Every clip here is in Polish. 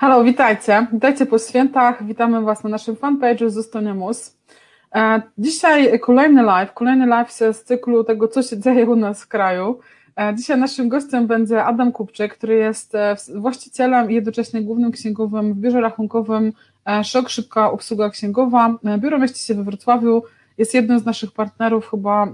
Halo, witajcie. Witajcie po świętach. Witamy Was na naszym fanpage'u Zostaniamus. E, dzisiaj kolejny live, kolejny live z cyklu tego, co się dzieje u nas w kraju. E, dzisiaj naszym gościem będzie Adam Kupczyk, który jest e, właścicielem i jednocześnie głównym księgowym w biurze rachunkowym Szok Szybka Obsługa Księgowa. Biuro mieści się we Wrocławiu, jest jednym z naszych partnerów, chyba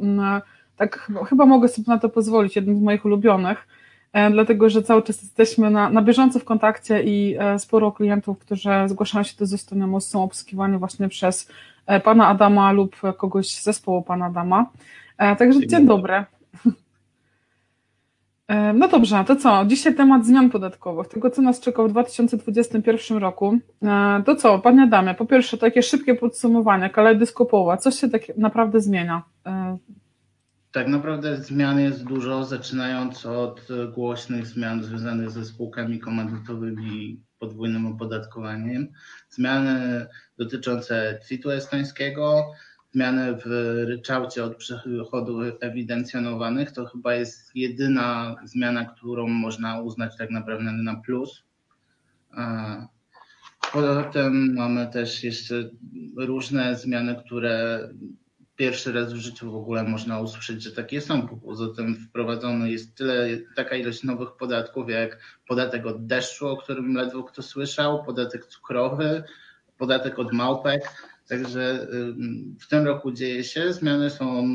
tak, chyba mogę sobie na to pozwolić, jednym z moich ulubionych. E, dlatego że cały czas jesteśmy na, na bieżąco w kontakcie i e, sporo klientów, którzy zgłaszają się do Zostaniamu są obsługiwani właśnie przez e, pana Adama lub kogoś z zespołu pana Adama. Także dzień, dzień dobry. No dobrze, to co? Dzisiaj temat zmian podatkowych, tego co nas czeka w 2021 roku. To co, panie Adamie, po pierwsze takie szybkie podsumowanie, kalejdoskopowe, co się tak naprawdę zmienia tak naprawdę zmian jest dużo, zaczynając od głośnych zmian związanych ze spółkami komandytowymi podwójnym opodatkowaniem, zmiany dotyczące CIT-u estońskiego, zmiany w ryczałcie od przychodów ewidencjonowanych. To chyba jest jedyna zmiana, którą można uznać tak naprawdę na plus. Poza tym mamy też jeszcze różne zmiany, które pierwszy raz w życiu w ogóle można usłyszeć, że takie są. Poza tym jest tyle, taka ilość nowych podatków, jak podatek od deszczu, o którym ledwo kto słyszał, podatek cukrowy, podatek od małpek. Także w tym roku dzieje się, zmiany są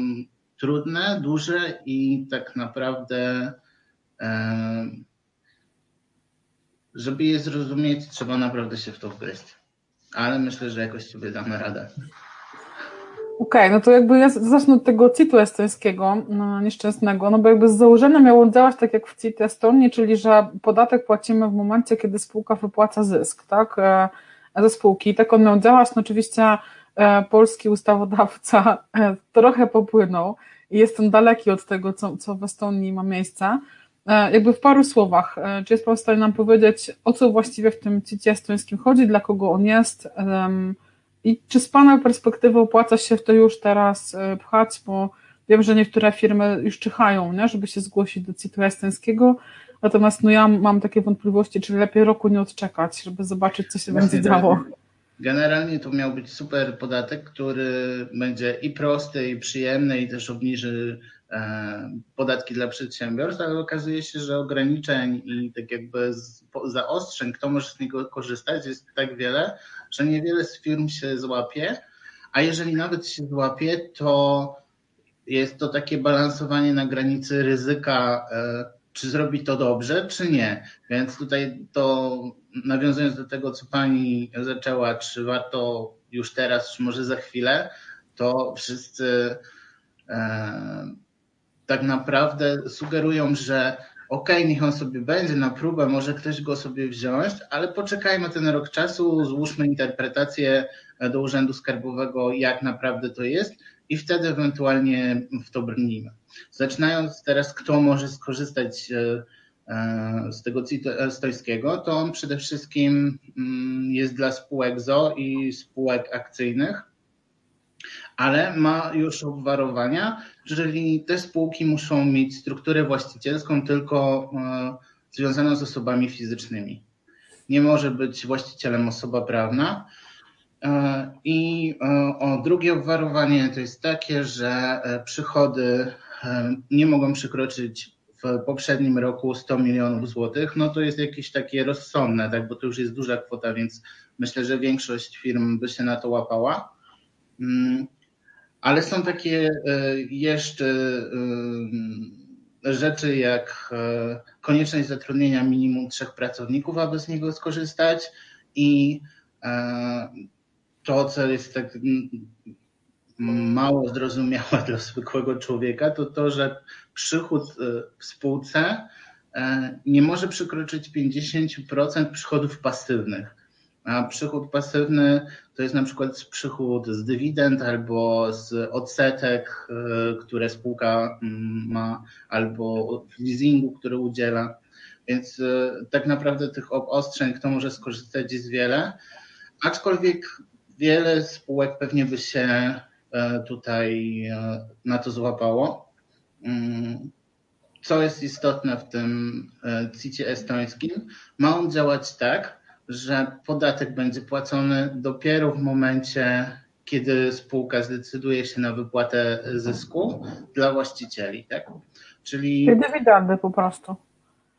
trudne, duże i tak naprawdę, żeby je zrozumieć, trzeba naprawdę się w to wgryźć. Ale myślę, że jakoś sobie damy radę. Okej, okay, no to jakby ja zacznę od tego CIT-u estońskiego no, nieszczęsnego, no bo jakby z założenia miało działać tak jak w CIT Estonii, czyli że podatek płacimy w momencie, kiedy spółka wypłaca zysk, tak, e, ze spółki. Tak on miał działać, no oczywiście e, polski ustawodawca e, trochę popłynął i jest on daleki od tego, co, co w Estonii ma miejsce. Jakby w paru słowach, czy jest Pan w stanie nam powiedzieć, o co właściwie w tym CIT estońskim chodzi, dla kogo on jest, i czy z Pana perspektywy opłaca się w to już teraz e, pchać, bo wiem, że niektóre firmy już czyhają, nie, żeby się zgłosić do CIT-u estońskiego, natomiast no ja mam takie wątpliwości, czy lepiej roku nie odczekać, żeby zobaczyć, co się Właśnie będzie działo. Generalnie to miał być super podatek, który będzie i prosty, i przyjemny, i też obniży podatki dla przedsiębiorstw, ale okazuje się, że ograniczeń i tak jakby zaostrzeń, kto może z niego korzystać, jest tak wiele, że niewiele z firm się złapie, a jeżeli nawet się złapie, to jest to takie balansowanie na granicy ryzyka, e, czy zrobi to dobrze, czy nie. Więc tutaj to nawiązując do tego, co pani zaczęła, czy warto już teraz, czy może za chwilę, to wszyscy e, tak naprawdę sugerują, że okej, okay, niech on sobie będzie na próbę, może ktoś go sobie wziąć, ale poczekajmy ten rok czasu, złóżmy interpretację do Urzędu Skarbowego, jak naprawdę to jest i wtedy ewentualnie w to brnijmy. Zaczynając teraz, kto może skorzystać e, e, z tego CIT estońskiego, to on przede wszystkim mm, jest dla spółek ZO i spółek akcyjnych ale ma już obwarowania, czyli te spółki muszą mieć strukturę właścicielską tylko e, związaną z osobami fizycznymi. Nie może być właścicielem osoba prawna. E, I e, o drugie obwarowanie to jest takie, że przychody nie mogą przekroczyć w poprzednim roku 100 milionów złotych, no to jest jakieś takie rozsądne, tak, bo to już jest duża kwota, więc myślę, że większość firm by się na to łapała. Ale są takie e, jeszcze e, rzeczy jak e, konieczność zatrudnienia minimum trzech pracowników, aby z niego skorzystać i to, co jest tak mało zrozumiałe dla zwykłego człowieka, to to, że przychód w spółce nie może przekroczyć 50% przychodów pasywnych. A przychód pasywny to jest na przykład przychód z dywidend albo z odsetek, e, które spółka mm, ma, albo leasingu, który udziela. Więc e, tak naprawdę tych obostrzeń, kto może skorzystać, jest wiele. Aczkolwiek wiele spółek pewnie by się e, tutaj na to złapało. Mm, co jest istotne w tym CIT estońskim? Ma on działać tak, że podatek będzie płacony dopiero w momencie, kiedy spółka zdecyduje się na wypłatę zysku dla właścicieli, tak? Czyli dywidendy po prostu.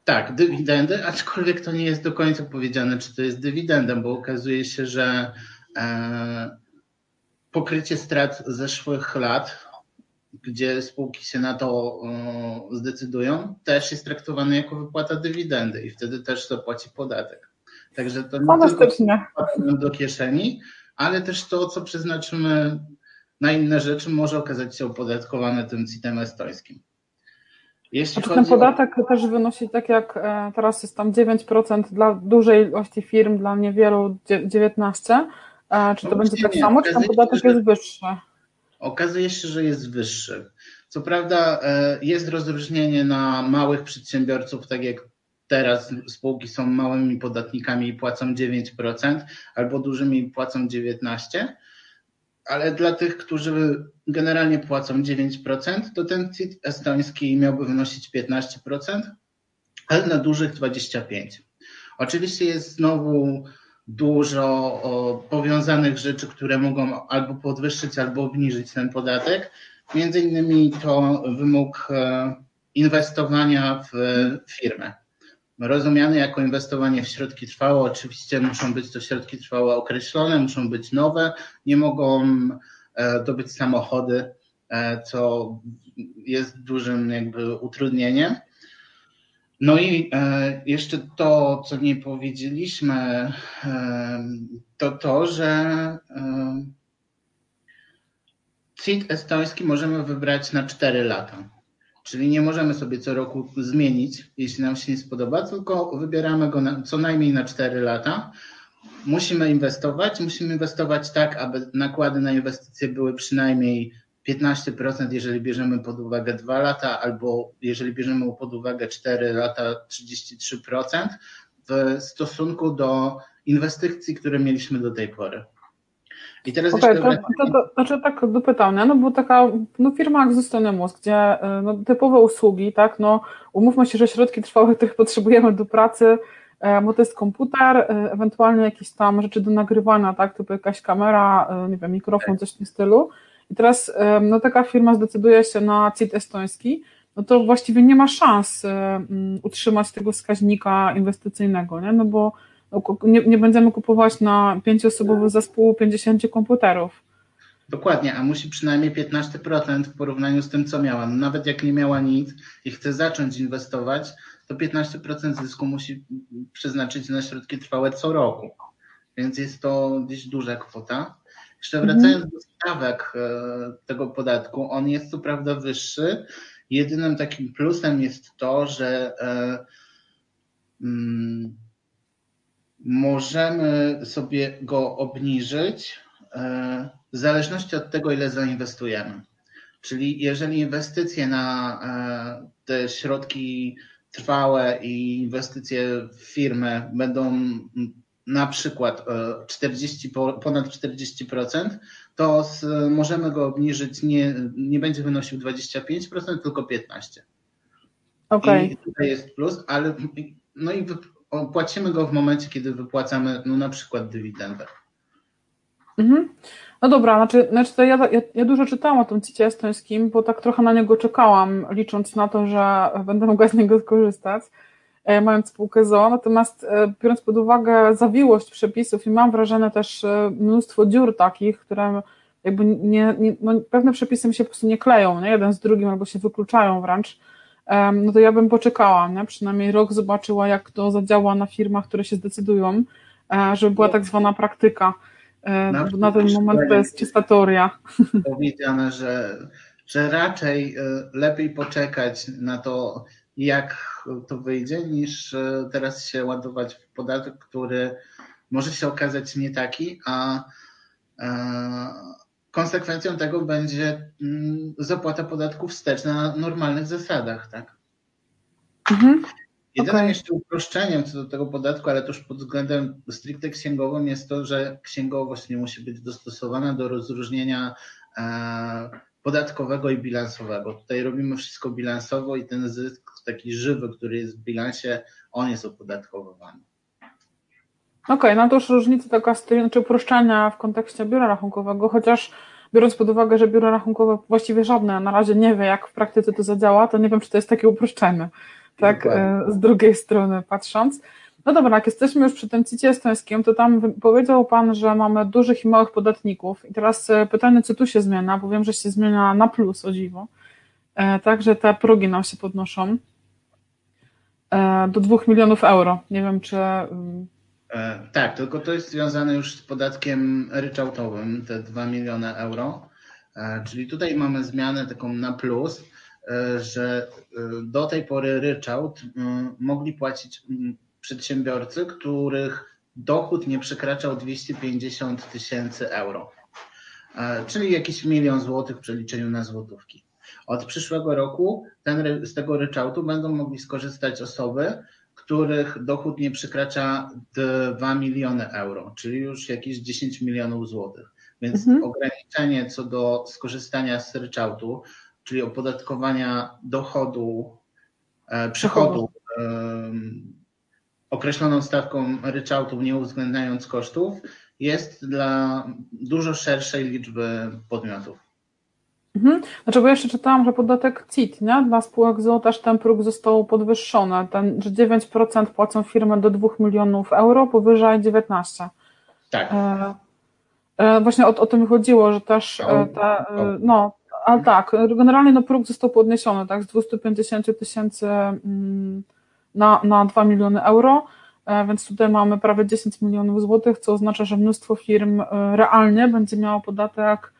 Tak, dywidendy, aczkolwiek to nie jest do końca powiedziane, czy to jest dywidendem, bo okazuje się, że e, pokrycie strat zeszłych lat, gdzie spółki się na to e, zdecydują, też jest traktowane jako wypłata dywidendy i wtedy też zapłaci podatek. Także to nie tylko do kieszeni, ale też to, co przeznaczymy na inne rzeczy, może okazać się opodatkowane tym CIT-em estońskim. Jeśli ten podatek o... też wynosi tak jak e, teraz jest tam 9% dla dużej ilości firm, dla niewielu 19%. E, czy to no będzie tak nie, samo, czy ten podatek się, jest wyższy? Okazuje się, że jest wyższy. Co prawda e, jest rozróżnienie na małych przedsiębiorców, tak jak teraz spółki są małymi podatnikami i płacą 9%, albo dużymi płacą 19%, ale dla tych, którzy generalnie płacą 9%, to ten CIT estoński miałby wynosić 15%, ale na dużych 25%. Oczywiście jest znowu dużo powiązanych rzeczy, które mogą albo podwyższyć, albo obniżyć ten podatek. Między innymi to wymóg e, inwestowania w firmę rozumiane jako inwestowanie w środki trwałe. Oczywiście muszą być to środki trwałe określone, muszą być nowe, nie mogą e, to być samochody, e, co jest dużym jakby utrudnieniem. No i e, jeszcze to, co nie powiedzieliśmy, to to, że CIT estoński możemy wybrać na 4 lata. Czyli nie możemy sobie co roku zmienić, jeśli nam się nie spodoba, tylko wybieramy go na, co najmniej na 4 lata. Musimy inwestować, musimy inwestować tak, aby nakłady na inwestycje były przynajmniej 15%, jeżeli bierzemy pod uwagę 2 lata, albo jeżeli bierzemy pod uwagę 4 lata 33% w stosunku do inwestycji, które mieliśmy do tej pory. I teraz okay, jeszcze... To, to, to, znaczy tak do pytania, no bo taka no firma jak Zustonemus, gdzie e, no, typowe usługi, tak, no umówmy się, że środki trwałe, których potrzebujemy do pracy, e, bo to jest komputer, e, ewentualnie jakieś tam rzeczy do nagrywania, tak, typu jakaś kamera, nie wiem, mikrofon, coś w tym stylu. I teraz no taka firma zdecyduje się na CIT estoński, no to właściwie nie ma szans utrzymać tego wskaźnika inwestycyjnego, nie? no bo nie, nie będziemy kupować na pięcioosobowy zespół 50 komputerów. Dokładnie, a musi przynajmniej 15% w porównaniu z tym, co miała. Nawet jak nie miała nic i chce zacząć inwestować, to 15% zysku musi przeznaczyć na środki trwałe co roku. Więc jest to gdzieś duża kwota. Jeszcze mhm. wracając do stawek e, tego podatku, on jest co prawda wyższy. Jedynym takim plusem jest to, że e, mm, możemy sobie go obniżyć e, w zależności od tego, ile zainwestujemy. Czyli jeżeli inwestycje na e, te środki trwałe i inwestycje w firmę będą na przykład 40, e, ponad 40%, to możemy go obniżyć, nie, nie będzie wynosił 25%, tylko 15%. Okay. I tutaj jest plus, ale no i płacimy go w momencie, kiedy wypłacamy no, na przykład dywidendę. Mhm. No dobra, znaczy, znaczy to ja, ja, ja, dużo czytałam o tym CIT estońskim, bo tak trochę na niego czekałam, licząc na to, że będę mogła z niego skorzystać, e, mając spółkę ZO. Natomiast e, biorąc pod uwagę zawiłość przepisów i mam wrażenie też e, mnóstwo dziur takich, które jakby nie, nie no, pewne przepisy mi się po prostu nie kleją, nie? jeden z drugim albo się wykluczają wręcz, no to ja bym poczekała, nie? przynajmniej rok zobaczyła, jak to zadziała na firmach, które się zdecydują, e, żeby była tak zwana praktyka. E, na, na ten moment to jest czysta teoria. Powiedziane, że, że raczej e, lepiej poczekać na to, jak to wyjdzie, niż teraz się ładować w podatek, który może się okazać nie taki, a konsekwencją tego będzie mm, zapłata podatku wstecz na normalnych zasadach, tak? Mhm. Jedynym okay. jeszcze uproszczeniem co do tego podatku, ale też pod względem stricte księgowym jest to, że księgowość nie musi być dostosowana do rozróżnienia e, podatkowego i bilansowego. Tutaj robimy wszystko bilansowo i ten zysk taki żywy, który jest w bilansie, on jest opodatkowywany. Okay, no to już różnica taka, znaczy uproszczenia w kontekście biura rachunkowego, chociaż biorąc pod uwagę, że biuro rachunkowe właściwie żadne na razie nie wie, jak w praktyce to zadziała, to nie wiem, czy to jest takie uproszczenie, tak, Dokładnie. z drugiej strony patrząc. No dobra, jak jesteśmy już przy tym CIT estońskim, to tam powiedział Pan, że mamy dużych i małych podatników i teraz e, pytanie, co tu się zmienia, bo wiem, że się zmienia na plus, o dziwo, e, także te progi nam się podnoszą e, do 2 milionów euro. Nie wiem, czy... Mm, tak, tylko to jest związane już z podatkiem ryczałtowym, te 2 miliony euro, czyli tutaj mamy zmianę taką na plus, że do tej pory ryczałt mogli płacić przedsiębiorcy, których dochód nie przekraczał 250 tysięcy euro, e, czyli jakiś milion złotych w przeliczeniu na złotówki. Od przyszłego roku ten, z tego ryczałtu będą mogli skorzystać osoby, których dochód nie przekracza 2 miliony euro, czyli już jakieś 10 milionów złotych. Więc mhm. ograniczenie co do skorzystania z ryczałtu, czyli opodatkowania dochodu, e, przychodu określoną stawką ryczałtu, nie uwzględniając kosztów, jest dla dużo szerszej liczby podmiotów. Mhm. Znaczy, bo jeszcze czytałam, że podatek CIT nie? dla spółek ZO też ten próg został podwyższony, ten, że 9% płacą firmy do 2 milionów euro, powyżej 19%. Tak. E, e, właśnie o, o to mi chodziło, że też e, te, e, no, ale tak, generalnie no, próg został podniesiony, tak, z 250 tysięcy mm, na, na 2 miliony euro, e, więc tutaj mamy prawie 10 milionów złotych, co oznacza, że mnóstwo firm e, realnie będzie miało podatek,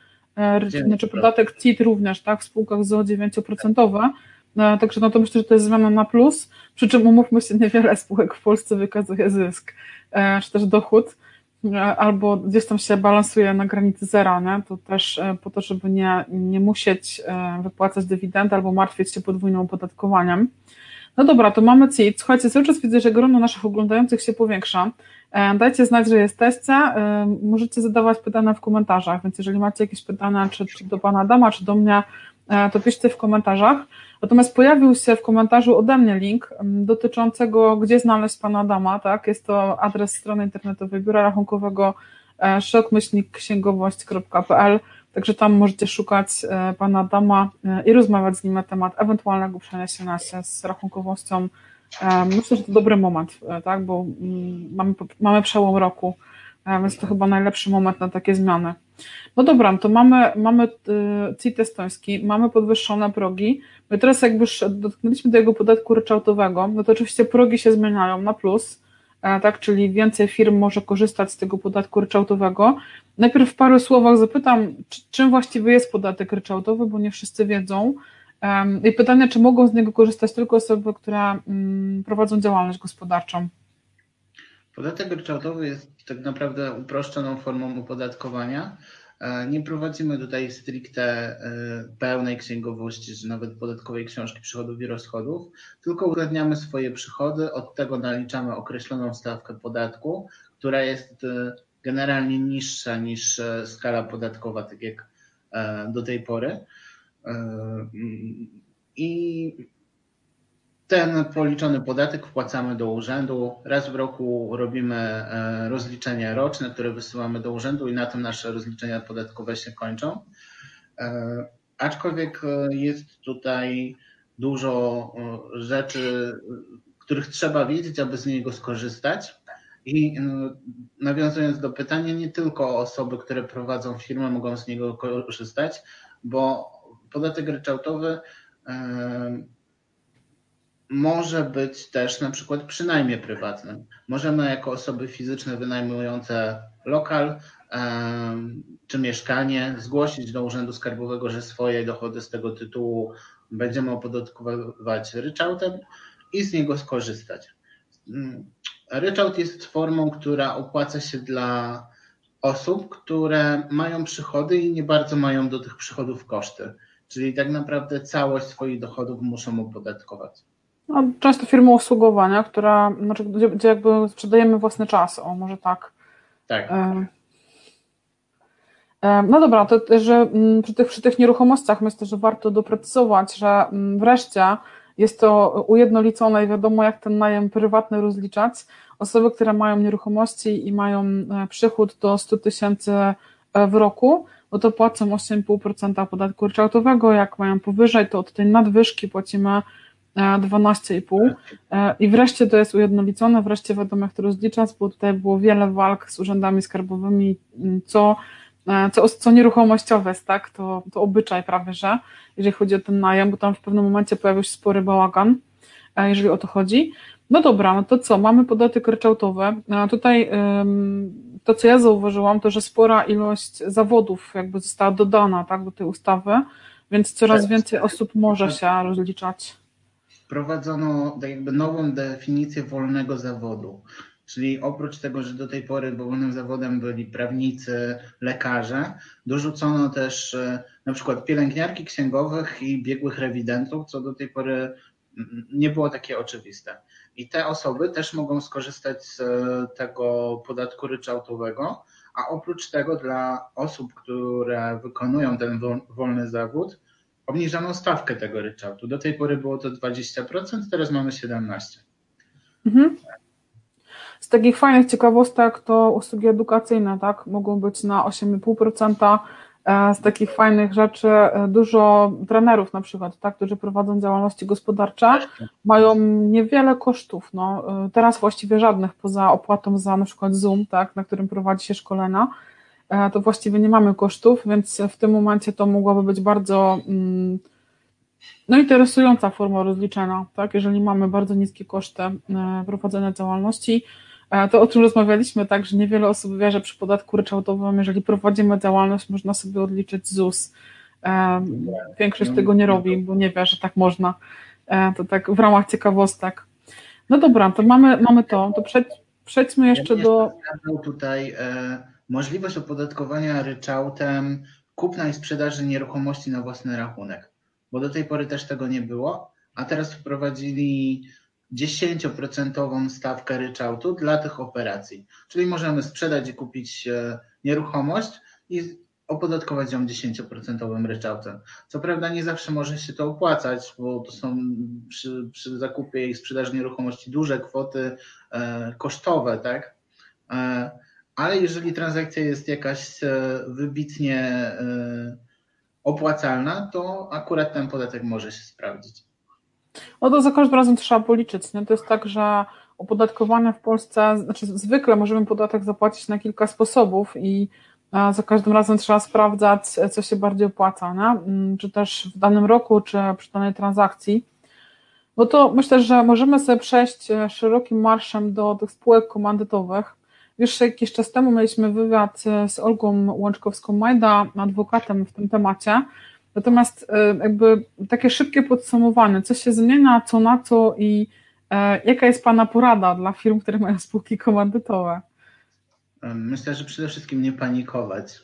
znaczy podatek CIT również, tak, w spółkach ZO 9%. Także no to myślę, że to jest zmiana na plus, przy czym umówmy się, niewiele spółek w Polsce wykazuje zysk, czy też dochód, albo gdzieś tam się balansuje na granicy zera, nie? to też po to, żeby nie, nie musieć wypłacać dywidend albo martwić się podwójnym opodatkowaniem. No dobra, to mamy CIT. Słuchajcie, cały czas widzę, że grono naszych oglądających się powiększa. E, dajcie znać, że jesteście. E, możecie zadawać pytania w komentarzach, więc jeżeli macie jakieś pytania, czy, czy do Pana Dama, czy do mnie, e, to piszcie w komentarzach. Natomiast pojawił się w komentarzu ode mnie link dotyczącego, gdzie znaleźć Pana Dama, tak? Jest to adres strony internetowej Biura Rachunkowego szokmyślnikksięgowość.pl Także tam możecie szukać pana Dama i rozmawiać z nim na temat ewentualnego przeniesienia się z rachunkowością. E, myślę, że to dobry moment, tak, bo mm, mamy, mamy przełom roku, więc to chyba najlepszy moment na takie zmiany. No dobra, to mamy, mamy CIT estoński, mamy podwyższone progi. My teraz jakby już dotknęliśmy tego podatku ryczałtowego, no to oczywiście progi się zmieniają na plus, tak, czyli więcej firm może korzystać z tego podatku ryczałtowego. Najpierw w paru słowach zapytam, czym właściwie jest podatek ryczałtowy, bo nie wszyscy wiedzą. I pytanie, czy mogą z niego korzystać tylko osoby, które mm, prowadzą działalność gospodarczą? Podatek ryczałtowy jest tak naprawdę uproszczoną formą opodatkowania. E, nie prowadzimy tutaj stricte e, pełnej księgowości, czy nawet podatkowej książki przychodów i rozchodów, tylko uwzględniamy swoje przychody, od tego naliczamy określoną stawkę podatku, która jest e, generalnie niższa niż skala podatkowa, tak jak do tej pory. E, I ten policzony podatek wpłacamy do urzędu. Raz w roku robimy rozliczenia roczne, które wysyłamy do urzędu i na tym nasze rozliczenia podatkowe się kończą. Aczkolwiek jest tutaj dużo rzeczy, których trzeba wiedzieć, aby z niego skorzystać. I nawiązując do pytania, nie tylko osoby, które prowadzą firmę mogą z niego korzystać, bo podatek ryczałtowy może być też na przykład przy najmie prywatnym. Możemy jako osoby fizyczne wynajmujące lokal czy mieszkanie zgłosić do Urzędu Skarbowego, że swoje dochody z tego tytułu będziemy opodatkowywać ryczałtem i z niego skorzystać. Ryczałt jest formą, która opłaca się dla osób, które mają przychody i nie bardzo mają do tych przychodów koszty. Czyli tak naprawdę całość swoich dochodów muszą opodatkować. No, często firma usługowania, która, znaczy, gdzie, gdzie jakby sprzedajemy własny czas, o może tak. Tak. No dobra, to że mm, przy tych, przy tych nieruchomościach myślę, że warto doprecyzować, że mm, wreszcie jest to ujednolicone i wiadomo, jak ten najem prywatny rozliczać. Osoby, które mają nieruchomości i mają przychód do 100 tysięcy w roku, no to płacą 8,5% podatku ryczałtowego, jak mają powyżej, to od tej nadwyżki płacimy 12,5 e, i wreszcie to jest ujednolicone, wreszcie wiadomo jak to rozliczać, bo tutaj było wiele walk z urzędami skarbowymi, co, e, co, co nieruchomościowe jest, tak, to, to obyczaj prawie, że jeżeli chodzi o ten najem, bo tam w pewnym momencie pojawił się spory bałagan, e, jeżeli o to chodzi. No dobra, no to co, mamy podatek ryczałtowy, tutaj to, co ja zauważyłam, to, że spora ilość zawodów jakby została dodana, tak, do tej ustawy, więc coraz tak. więcej osób może się rozliczać wprowadzono tak jakby nową definicję wolnego zawodu. Czyli oprócz tego, że do tej pory wolnym zawodem byli prawnicy, lekarze, dorzucono też e, na przykład pielęgniarki księgowych i biegłych rewidentów, co do tej pory nie było takie oczywiste. I te osoby też mogą skorzystać z e, tego podatku ryczałtowego, a oprócz tego dla osób, które wykonują ten wolny zawód, obniżoną stawkę tego ryczałtu. Do tej pory było to 20%, teraz mamy 17%. Mhm. Z takich fajnych ciekawostek to usługi edukacyjne, tak, mogą być na 8,5%. E, z takich fajnych rzeczy e, dużo trenerów na przykład, tak, którzy prowadzą działalności gospodarcze, mają niewiele kosztów. No, e, teraz właściwie żadnych poza opłatą za na przykład Zoom, tak, na którym prowadzi się szkolenia to właściwie nie mamy kosztów, więc w tym momencie to mogłaby być bardzo mm, no, interesująca forma rozliczenia, tak? Jeżeli mamy bardzo niskie koszty prowadzenia działalności, to o czym rozmawialiśmy, tak, że niewiele osób wie, że przy podatku ryczałtowym, jeżeli prowadzimy działalność, można sobie odliczyć ZUS. Większość tego nie robi, bo nie wie, że tak można. To tak w ramach ciekawostek. No dobra, to mamy, mamy to. To przejdźmy jeszcze do. Tutaj możliwość opodatkowania ryczałtem kupna i sprzedaży nieruchomości na własny rachunek, bo do tej pory też tego nie było, a teraz wprowadzili 10% stawkę ryczałtu dla tych operacji. Czyli możemy sprzedać i kupić e, nieruchomość i opodatkować ją 10% ryczałtem. Co prawda nie zawsze może się to opłacać, bo to są przy, przy zakupie i sprzedaży nieruchomości duże kwoty e, kosztowe, tak? E, ale jeżeli transakcja jest jakaś e, wybitnie e, opłacalna, to akurat ten podatek może się sprawdzić. No to za każdym razem trzeba policzyć. Nie? To jest tak, że opodatkowanie w Polsce, znaczy zwykle możemy podatek zapłacić na kilka sposobów i e, za każdym razem trzeba sprawdzać, co się bardziej opłaca, nie? Mm, czy też w danym roku, czy przy danej transakcji. Bo to myślę, że możemy sobie przejść szerokim marszem do tych spółek komandytowych. Już jakiś czas temu mieliśmy wywiad e, z Olgą Łączkowską-Majda, adwokatem w tym temacie. Natomiast e, jakby takie szybkie podsumowanie, co się zmienia, co na co i e, jaka jest Pana porada dla firm, które mają spółki komandytowe? Myślę, że przede wszystkim nie panikować,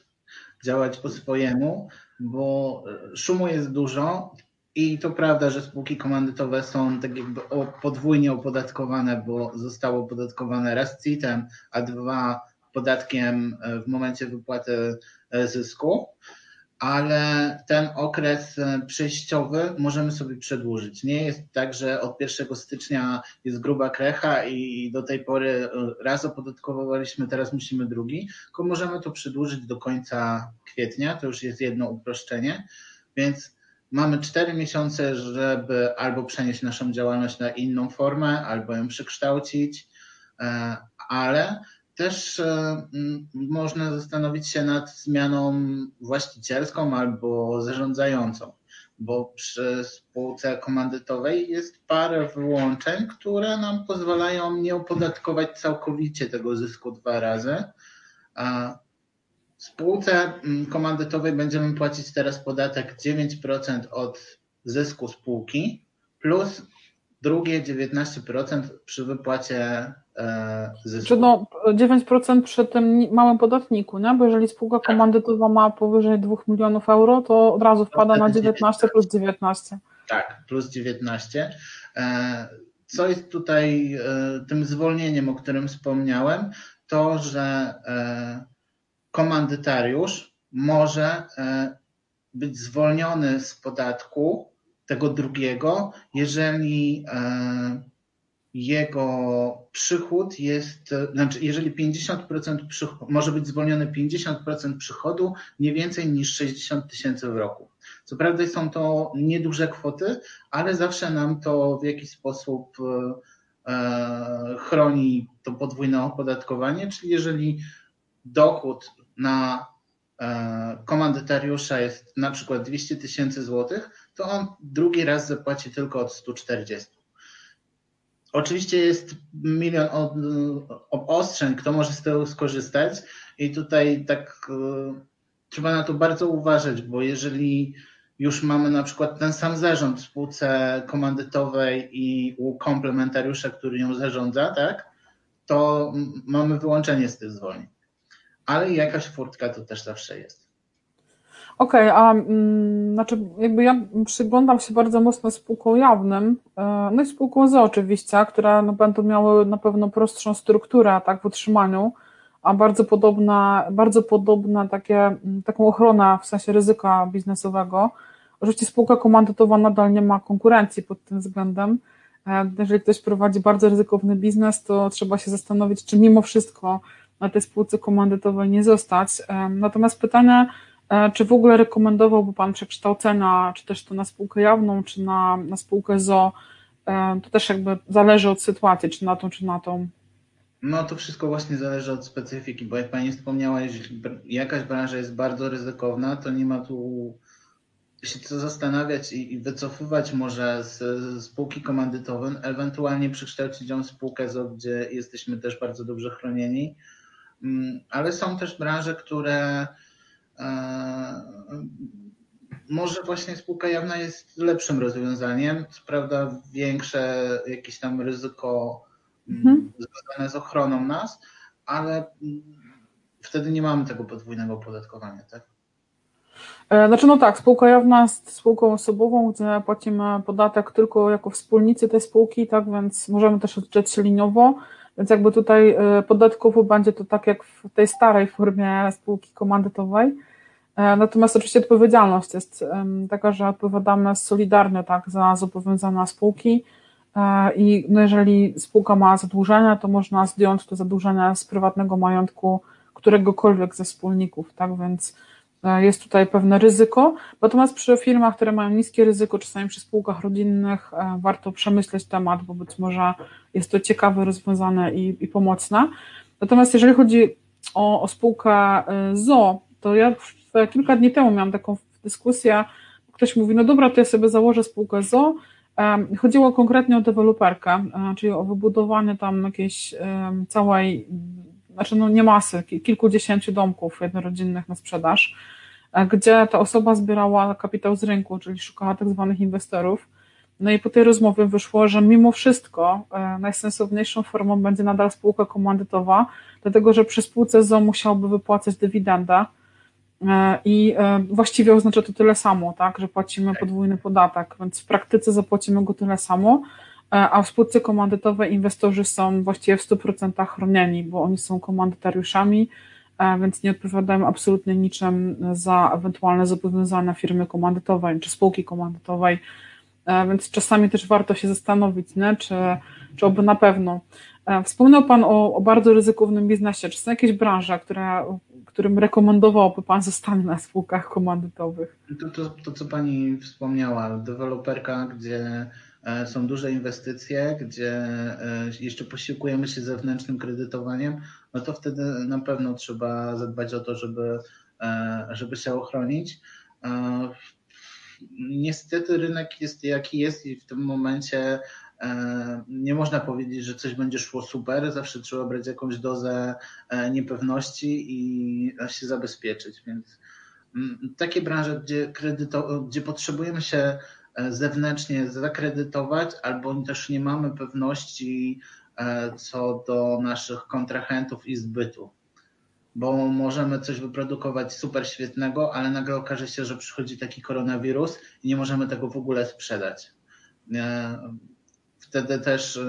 działać po swojemu, bo szumu jest dużo, i to prawda, że spółki komandytowe są tak jakby podwójnie opodatkowane, bo zostało opodatkowane raz CIT-em, a dwa podatkiem e, w momencie wypłaty e, zysku, ale ten okres e, przejściowy możemy sobie przedłużyć. Nie jest tak, że od 1 stycznia jest gruba krecha i do tej pory raz opodatkowaliśmy, teraz musimy drugi, tylko możemy to przedłużyć do końca kwietnia, to już jest jedno uproszczenie, więc Mamy cztery miesiące, żeby albo przenieść naszą działalność na inną formę, albo ją przekształcić, e, ale też e, można zastanowić się nad zmianą właścicielską albo zarządzającą, bo przy spółce komandytowej jest parę wyłączeń, które nam pozwalają nie opodatkować całkowicie tego zysku dwa razy spółce mm, komandytowej będziemy płacić teraz podatek 9% od zysku spółki plus drugie 19% przy wypłacie e, zysku. Czy no 9% przy tym małym podatniku, nie? bo jeżeli spółka tak. komandytowa ma powyżej 2 milionów euro, to od razu wpada na 19 plus 19. Tak, plus 19. E, co jest tutaj e, tym zwolnieniem, o którym wspomniałem, to, że komandytariusz może być zwolniony z podatku tego drugiego, jeżeli jego przychód jest, znaczy jeżeli 50% przychod, może być zwolnione 50% przychodu, nie więcej niż 60 tysięcy w roku. Co prawda są to nieduże kwoty, ale zawsze nam to w jakiś sposób e, chroni to podwójne opodatkowanie, czyli jeżeli dochód na e, komandytariusza jest na przykład 200 tysięcy złotych, to on drugi raz zapłaci tylko od 140. Oczywiście jest milion obostrzeń, kto może z tego skorzystać i tutaj tak e, trzeba na to bardzo uważać, bo jeżeli już mamy na przykład ten sam zarząd w spółce komandytowej i u komplementariusza, który ją zarządza, tak, to mamy wyłączenie z tych zwolnień. Ale jakaś furtka to też zawsze jest. Okej, okay, a mm, znaczy jakby ja przyglądam się bardzo mocno spółkom jawnym, e, no i spółką ZO oczywiście, które no, będą miały na pewno prostszą strukturę tak, w utrzymaniu, a bardzo podobna, bardzo podobna takie, mm, taką ochronę w sensie ryzyka biznesowego. Oczywiście spółka komandytowa nadal nie ma konkurencji pod tym względem. E, jeżeli ktoś prowadzi bardzo ryzykowny biznes, to trzeba się zastanowić, czy mimo wszystko na tej spółce komandytowej nie zostać. Natomiast pytanie, e, czy w ogóle rekomendowałby Pan przekształcenia, czy też to na spółkę jawną, czy na, na spółkę ZO? To też jakby zależy od sytuacji, czy na tą, czy na tą. No to wszystko właśnie zależy od specyfiki, bo jak Pani wspomniała, jeśli jakaś branża jest bardzo ryzykowna, to nie ma tu się co zastanawiać i, i wycofywać może z, z spółki komandytowej, ewentualnie przekształcić ją w spółkę, gdzie jesteśmy też bardzo dobrze chronieni. Mm, ale są też branże, które e, może właśnie spółka jawna jest lepszym rozwiązaniem. Co prawda większe jakieś tam ryzyko mm, mhm. związane z ochroną nas, ale mm, wtedy nie mamy tego podwójnego opodatkowania, tak? E, znaczy no tak, spółka jawna jest spółką osobową, gdzie płacimy podatek tylko jako wspólnicy tej spółki, tak więc możemy też odliczać się liniowo, więc jakby tutaj e, podatkowo będzie to tak jak w tej starej formie spółki komandytowej. E, natomiast oczywiście odpowiedzialność jest taka, że odpowiadamy solidarnie tak za zobowiązania spółki i no jeżeli spółka ma zadłużenia, to można zdjąć to zadłużenie z prywatnego majątku któregokolwiek ze wspólników, tak więc E, jest tutaj pewne ryzyko, natomiast przy firmach, które mają niskie ryzyko, czasami przy spółkach rodzinnych, e, warto przemyśleć temat, bo być może jest to ciekawe, rozwiązane i, i pomocne. Natomiast jeżeli chodzi o, o spółkę e, ZO, to ja kilka dni temu miałam taką dyskusję, ktoś mówi, no dobra, to ja sobie założę spółkę ZO, Chodziło konkretnie o deweloperkę, czyli o wybudowanie tam jakiejś całej, znaczy no nie masy, kilkudziesięciu domków jednorodzinnych na sprzedaż. E, gdzie ta osoba zbierała kapitał z rynku, czyli szukała tak zwanych inwestorów. No i po tej rozmowie wyszło, że mimo wszystko e, najsensowniejszą formą będzie nadal spółka komandytowa, dlatego że przy spółce ZO musiałby wypłacać dywidendę e, i właściwie oznacza to tyle samo, tak, że płacimy tak. podwójny podatek, więc w praktyce zapłacimy go tyle samo, a w spółce komandytowej inwestorzy są właściwie w 100% chronieni, bo oni są komandytariuszami, E, więc nie odpowiadają absolutnie niczym za ewentualne zobowiązania firmy komandytowej czy spółki komandytowej, e, więc czasami też warto się zastanowić, nie? Czy, czy oby na pewno. E, wspomniał Pan o, o bardzo ryzykownym biznesie. Czy są jakieś branże, które, którym rekomendowałby Pan zostanie na spółkach komandytowych? To, to, to co Pani wspomniała, deweloperka, gdzie E, są duże inwestycje, gdzie e, jeszcze posiłkujemy się zewnętrznym kredytowaniem, no to wtedy na pewno trzeba zadbać o to, żeby, e, żeby się ochronić. Niestety rynek jest jaki jest i w tym momencie nie można powiedzieć, że coś będzie szło super, zawsze trzeba brać jakąś dozę niepewności i się zabezpieczyć, więc mm, takie branże, gdzie, kredyto, gdzie potrzebujemy się E, zewnętrznie zakredytować, albo też nie mamy pewności e, co do naszych kontrahentów i zbytu. Bo możemy coś wyprodukować super świetnego, ale nagle okaże się, że przychodzi taki koronawirus i nie możemy tego w ogóle sprzedać. E, wtedy też,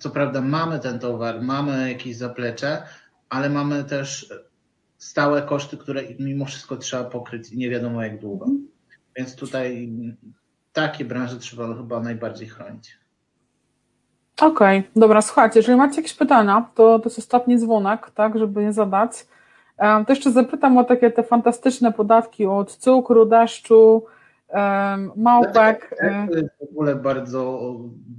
co prawda, mamy ten towar, mamy jakieś zaplecze, ale mamy też stałe koszty, które mimo wszystko trzeba pokryć i nie wiadomo jak długo. Więc tutaj takie branże trzeba chyba najbardziej chronić. Okej, okay, dobra, słuchajcie, jeżeli macie jakieś pytania, to to jest ostatni dzwonek, tak, żeby je zadać. To jeszcze zapytam o takie te fantastyczne podatki od cukru, deszczu, małpek. To jest w ogóle bardzo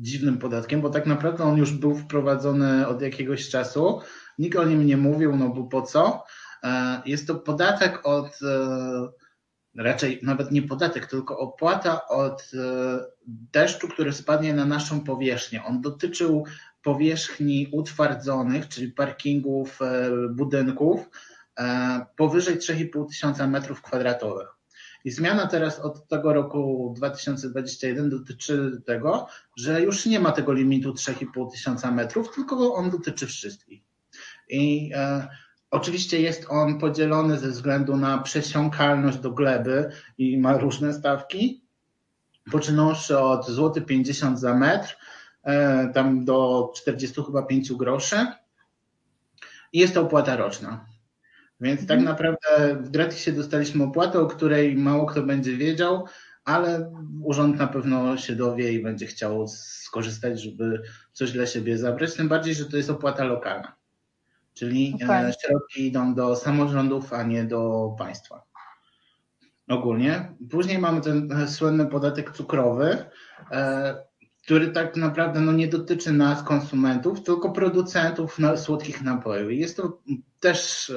dziwnym podatkiem, bo tak naprawdę on już był wprowadzony od jakiegoś czasu. Nikt o nim nie mówił, no bo po co? E, jest to podatek od, e, raczej nawet nie podatek, tylko opłata od e, deszczu, który spadnie na naszą powierzchnię. On dotyczył powierzchni utwardzonych, czyli parkingów, budynków powyżej 3,5 tysiąca metrów kwadratowych. I zmiana teraz od tego roku 2021 dotyczy tego, że już nie ma tego limitu 3,5 tysiąca metrów, tylko on dotyczy wszystkich. I e, oczywiście jest on podzielony ze względu na przesiąkalność do gleby i ma różne stawki, poczynąwszy od złoty 50 za metr, e, tam do 40 chyba 5 groszy. I jest to opłata roczna. Więc tak mhm. naprawdę w gratisie dostaliśmy opłatę, o której mało kto będzie wiedział, ale urząd na pewno się dowie i będzie chciał skorzystać, żeby coś dla siebie zabrać, tym bardziej, że to jest opłata lokalna. Czyli e, okay. środki idą do samorządów, a nie do państwa. Ogólnie. Później mamy ten e, słynny podatek cukrowy, e, który tak naprawdę no, nie dotyczy nas, konsumentów, tylko producentów słodkich napojów. Jest to też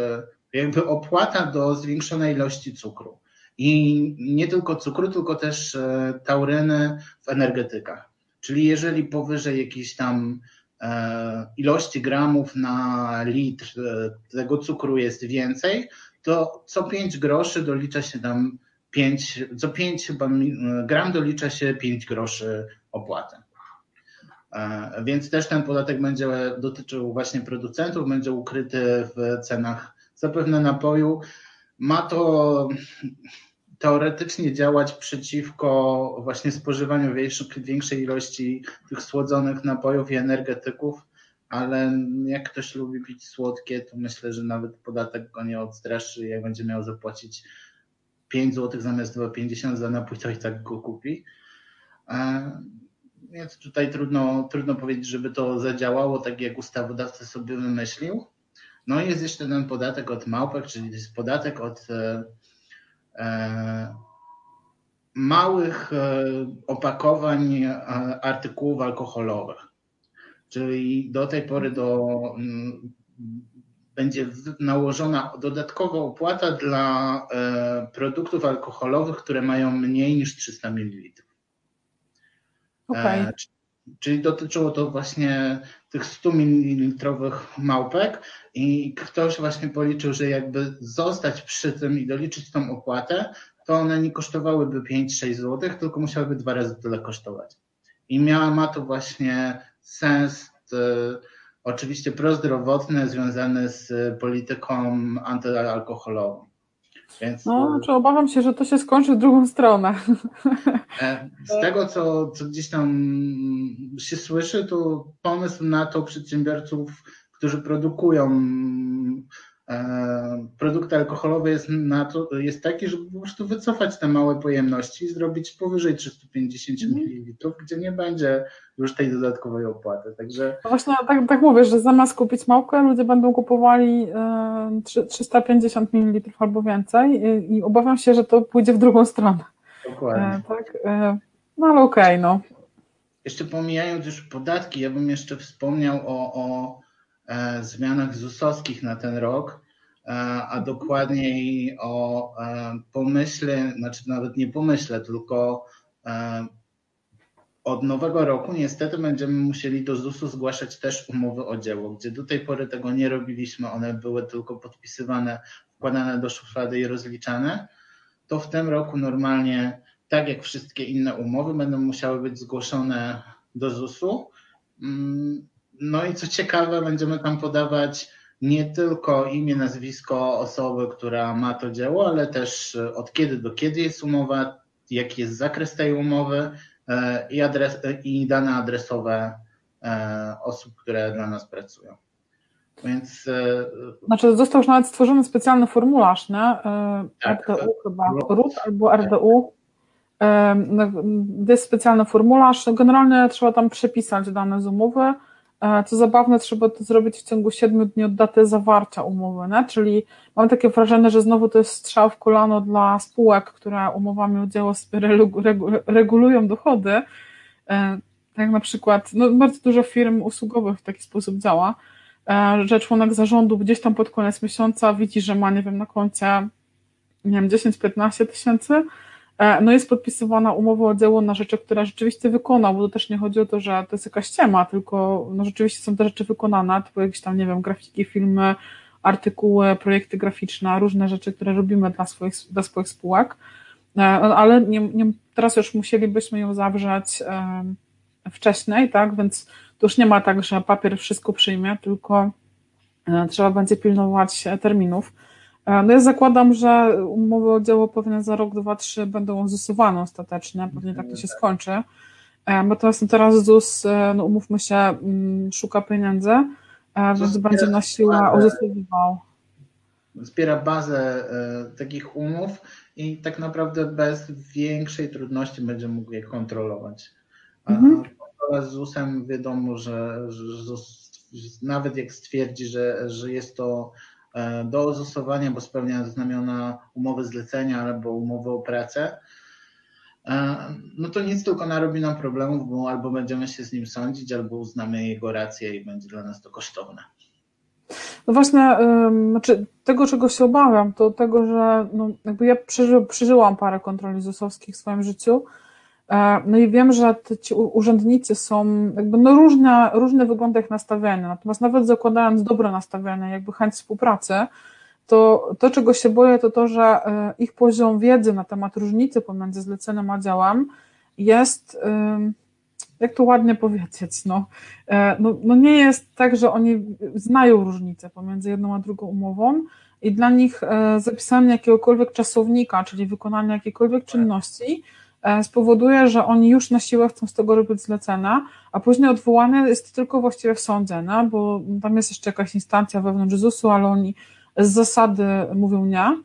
jakby opłata do zwiększonej ilości cukru. I nie tylko cukru, tylko też tauryny w energetykach. Czyli jeżeli powyżej jakiejś tam ilości gramów na litr e, tego cukru jest więcej, to co 5 groszy dolicza się tam 5, co 5 chyba gram dolicza się 5 groszy opłaty. Więc też ten podatek będzie dotyczył właśnie producentów, będzie ukryty w cenach zapewne napoju. Ma to teoretycznie działać przeciwko właśnie spożywaniu większej ilości tych słodzonych napojów i energetyków, ale jak ktoś lubi pić słodkie, to myślę, że nawet podatek go nie odstraszy. Jak będzie miał zapłacić 5 zł zamiast 2,50 za napój, to i tak go kupi. E, więc tutaj trudno, trudno powiedzieć, żeby to zadziałało tak, jak ustawodawca sobie wymyślił. No i jest jeszcze ten podatek od małpek, czyli jest podatek od e, małych e, opakowań e, artykułów alkoholowych. Czyli do tej pory do, będzie nałożona dodatkowa opłata dla e, produktów alkoholowych, które mają mniej niż 300 ml. Okay. Czyli dotyczyło to właśnie tych 100 ml małpek i ktoś właśnie policzył, że jakby zostać przy tym i doliczyć tą opłatę, to one nie kosztowałyby 5-6 zł, tylko musiałyby dwa razy tyle kosztować. I miała, ma to właśnie sens y, oczywiście prozdrowotny związany z polityką antyalkoholową. Więc, no, e, znaczy obawiam się, że to się skończy w drugą stronę. E, z tego, co, co gdzieś tam się słyszy, to pomysł na to przedsiębiorców, którzy produkują e, produkty alkoholowe jest, na to, jest taki, żeby po prostu wycofać te małe pojemności i zrobić powyżej 350 mm. ml, gdzie nie będzie już tej dodatkowej opłaty. Także... No właśnie tak, tak mówię, że zamiast kupić małkę, ludzie będą kupowali 350 ml albo więcej i, i obawiam się, że to pójdzie w drugą stronę. Dokładnie. E, tak, e, no ale okej, okay, no. Jeszcze pomijając już podatki, ja bym jeszcze wspomniał o, o e, zmianach ZUS-owskich na ten rok, e, a dokładniej o e, pomyśle, znaczy nawet nie pomyśle, tylko e, od nowego roku niestety będziemy musieli do ZUS-u zgłaszać też umowy o dzieło, gdzie do tej pory tego nie robiliśmy, one były tylko podpisywane, wkładane do szuflady i rozliczane. To w tym roku normalnie, tak jak wszystkie inne umowy, będą musiały być zgłoszone do ZUS-u. No i co ciekawe, będziemy tam podawać nie tylko imię, nazwisko osoby, która ma to dzieło, ale też od kiedy do kiedy jest umowa, jaki jest zakres tej umowy, E, i, adres, i dane adresowe e, osób, które dla nas pracują. Więc. E, znaczy, został już nawet stworzony specjalny formularz, nie? Tak, RDU chyba, RUT albo RDU. no, jest specjalny formularz, generalnie trzeba tam przepisać dane z umowy, E, co zabawne, trzeba to zrobić w ciągu 7 dni od daty zawarcia umowy, nie? czyli mam takie wrażenie, że znowu to jest strzał w kolano dla spółek, które umowami o dzieło regulują dochody, e, tak na przykład, no bardzo dużo firm usługowych w taki sposób działa, e, że członek zarządu gdzieś tam pod koniec miesiąca widzi, że ma, nie wiem, na koncie, nie wiem, 10-15 tysięcy, no jest podpisywana umowa o dzieło na rzeczy, które rzeczywiście wykonał, bo to też nie chodzi o to, że to jest jakaś ściema, tylko no rzeczywiście są te rzeczy wykonane, typu jakieś tam, nie wiem, grafiki, filmy, artykuły, projekty graficzne, różne rzeczy, które robimy dla swoich, dla swoich spółek, e, ale nie, nie, teraz już musielibyśmy ją zawrzeć e, wcześniej, tak, więc to już nie ma tak, że papier wszystko przyjmie, tylko trzeba będzie pilnować terminów. E, no ja zakładam, że umowy o dzieło pewnie za rok, dwa, trzy będą uzusowane ostatecznie, pewnie tak to się skończy. E, natomiast teraz ZUS, e, no umówmy się, mm, szuka pieniędzy, więc będzie na siłę uzusowywał. Zbiera bazę takich umów i tak naprawdę bez większej trudności będzie mógł je kontrolować. Mhm. A z ZUS-em wiadomo, że, że ZUS nawet jak stwierdzi, że, że jest to E, do zastosowania, bo spełnia znamiona umowy zlecenia albo umowy o pracę, e, no to nic tylko narobi nam problemów, bo albo będziemy się z nim sądzić, albo uznamy jego rację i będzie dla nas to kosztowne. No właśnie, znaczy tego, czego się obawiam, to tego, że no, jakby ja przeży, przeżyłam parę kontroli ZUS-owskich w swoim życiu, e, no i wiem, że ci urzędnicy są, jakby no różne, różne wygląda ich nastawienie, natomiast nawet zakładając dobre nastawienie, jakby chęć współpracy, to to, czego się boję, to to, że e, ich poziom wiedzy na temat różnicy pomiędzy zleceniem a działem jest, jak to ładnie powiedzieć, no, e, no, no nie jest tak, że oni znają różnicę pomiędzy jedną a drugą umową i dla nich zapisanie jakiegokolwiek czasownika, czyli wykonanie jakiejkolwiek czynności, E, spowoduje, że oni już na siłę chcą z tego robić zlecenia, a później odwołane jest tylko właściwie w sądzie, no, bo tam jest jeszcze jakaś instancja wewnątrz ZUS-u, ale oni z zasady mówią nie.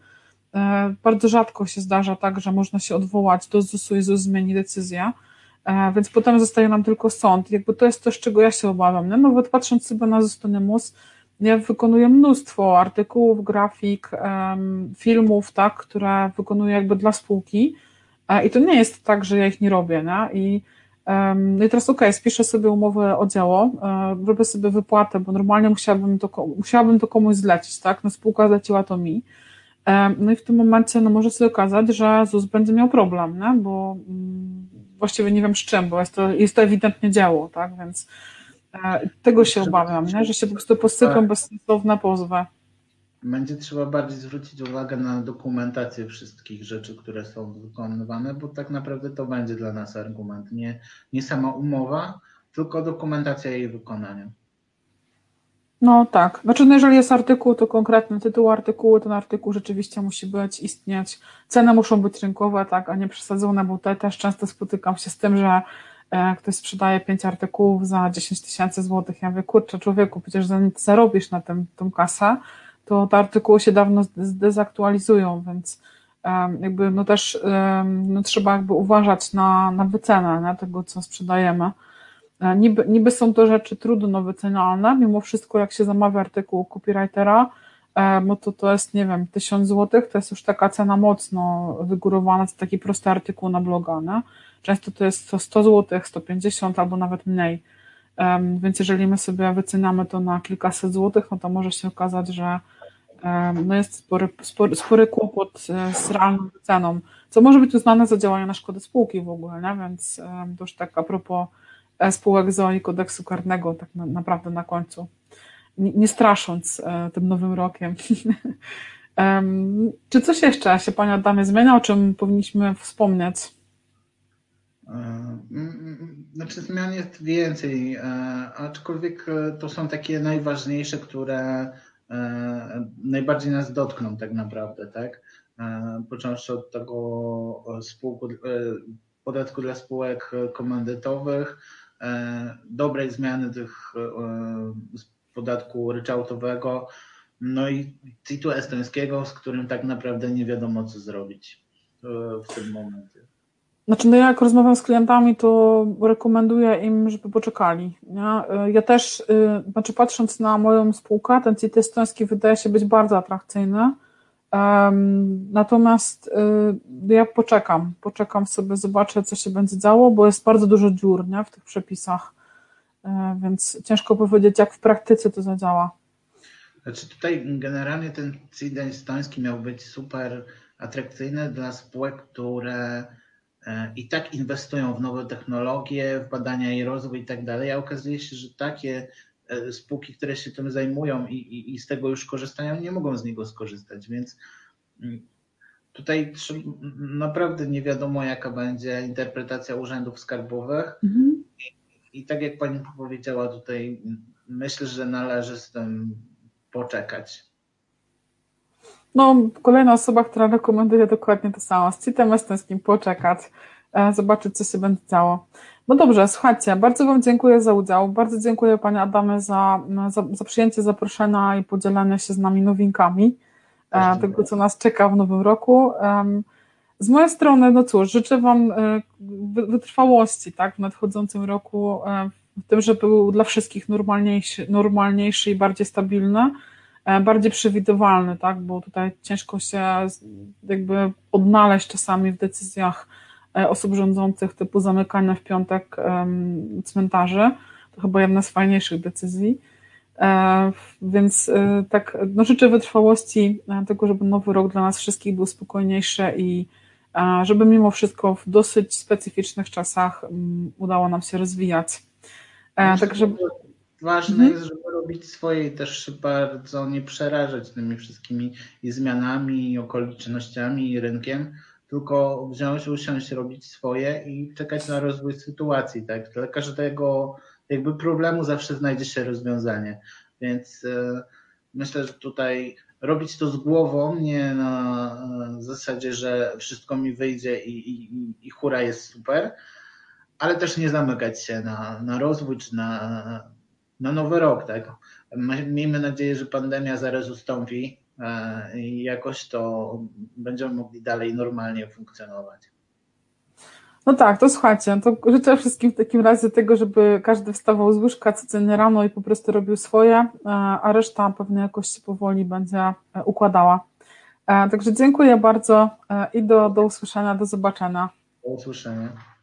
E, bardzo rzadko się zdarza tak, że można się odwołać do ZUS-u i ZUS zmieni decyzję, e, więc potem zostaje nam tylko sąd. Jakby to jest coś, czego ja się obawiam. No, nawet patrząc sobie na Zustonymus, ja wykonuję mnóstwo artykułów, grafik, filmów, tak, które wykonuję jakby dla spółki, i to nie jest tak, że ja ich nie robię, nie? I, um, i teraz okej, okay, spiszę sobie umowę o dzieło, um, robię sobie wypłatę, bo normalnie musiałabym to, musiałabym to komuś zlecić, tak? No spółka zleciła to mi. Um, no i w tym momencie no, może się okazać, że ZUS będzie miał problem, nie? bo um, właściwie nie wiem z czym, bo jest to, jest to ewidentnie dzieło, tak? Więc e, tego się obawiam, nie? że się po prostu posypią tak. bezsensowne pozwy. Będzie trzeba bardziej zwrócić uwagę na dokumentację wszystkich rzeczy, które są wykonywane, bo tak naprawdę to będzie dla nas argument. Nie, nie sama umowa, tylko dokumentacja jej wykonania. No tak. Znaczy, no jeżeli jest artykuł, to konkretny tytuł artykułu, ten artykuł rzeczywiście musi być, istnieć. Ceny muszą być rynkowe, tak, a nie przesadzone, bo też często spotykam się z tym, że e, ktoś sprzedaje pięć artykułów za 10 tysięcy złotych. Ja mówię, kurczę, człowieku, przecież zarobisz na tym, tą kasę to te artykuły się dawno zdezaktualizują, więc jakby no też no trzeba jakby uważać na, na wycenę na tego, co sprzedajemy. E, niby, niby są to rzeczy trudno wycenialne, mimo wszystko jak się zamawia artykuł copywritera, no to to jest, nie wiem, 1000 zł, to jest już taka cena mocno wygórowana, to taki prosty artykuł na bloga, nie? Często to jest 100 zł, 150 albo nawet mniej. Więc jeżeli my sobie wyceniamy to na kilkaset złotych, no to może się okazać, że no jest spory, spory, spory kłopot e, z realną ceną, co może być uznane za działanie na szkodę spółki w ogóle, nie? więc to już tak a propos e, spółek ZO i kodeksu karnego, tak na, naprawdę na końcu, nie, nie strasząc e, tym nowym rokiem. Czy coś jeszcze się Pani Adamie zmienia, o czym powinniśmy wspomnieć? Znaczy zmian jest więcej, aczkolwiek to są takie najważniejsze, które E, najbardziej nas dotkną tak naprawdę, tak? E, począwszy od tego spółku, e, podatku dla spółek komandytowych, dobrej zmiany tych podatku ryczałtowego, no i CIT-u estońskiego, z którym tak naprawdę nie wiadomo co zrobić w tym momencie. Znaczy, no ja jak rozmawiam z klientami, to rekomenduję im, żeby poczekali. Nie? Ja też, y, znaczy patrząc na moją spółkę, ten CIT estoński wydaje się być bardzo atrakcyjny. Natomiast y, ja poczekam, poczekam sobie, zobaczę, co się będzie działo, bo jest bardzo dużo dziur nie, w tych przepisach, więc ciężko powiedzieć, jak w praktyce to zadziała. Znaczy tutaj generalnie ten CIT estoński miał być super atrakcyjny dla spółek, które i tak inwestują w nowe technologie, w badania i rozwój i tak dalej, a okazuje się, że takie e, spółki, które się tym zajmują i, i, i z tego już korzystają, nie mogą z niego skorzystać, więc mm, tutaj naprawdę nie wiadomo, jaka będzie interpretacja urzędów skarbowych. Mhm. I, I tak jak pani powiedziała tutaj, myślę, że należy z tym poczekać. No, kolejna osoba, która rekomenduje dokładnie to samo, z citem estońskim poczekać, e, zobaczyć, co się będzie działo. No dobrze, słuchajcie, bardzo Wam dziękuję za udział, bardzo dziękuję Panie Adamie za, za, za przyjęcie zaproszenia i podzielenie się z nami nowinkami e, tego, co nas czeka w nowym roku. Z mojej strony, no cóż, życzę Wam e, wytrwałości tak, w nadchodzącym roku, w tym, żeby był dla wszystkich normalniejszy, normalniejszy i bardziej stabilny. E, bardziej przewidywalny, tak, bo tutaj ciężko się jakby odnaleźć czasami w decyzjach e, osób rządzących typu zamykania w piątek cmentarzy. To chyba jedna z fajniejszych decyzji. E, więc tak, no życzę wytrwałości tego, żeby nowy rok dla nas wszystkich był spokojniejszy i żeby mimo wszystko w dosyć specyficznych czasach udało nam się rozwijać. Także Ważne mhm. jest, żeby robić swoje i też bardzo nie przerażać tymi wszystkimi i zmianami, i okolicznościami, i rynkiem, tylko wziąć, usiąść, robić swoje i czekać na rozwój sytuacji. Tak? Dla każdego jakby problemu zawsze znajdzie się rozwiązanie. Więc e, myślę, że tutaj robić to z głową, nie na zasadzie, że wszystko mi wyjdzie i, i, i hura jest super, ale też nie zamykać się na, na rozwój czy na na nowy rok, tak? Miejmy nadzieję, że pandemia zaraz ustąpi e, i jakoś to będziemy mogli dalej normalnie funkcjonować. No tak, to słuchajcie, to życzę wszystkim w takim razie tego, żeby każdy wstawał z łóżka codziennie rano i po prostu robił swoje, e, a reszta pewnie jakoś się powoli będzie e, układała. Także dziękuję bardzo i do, do usłyszenia, do zobaczenia. Do usłyszenia.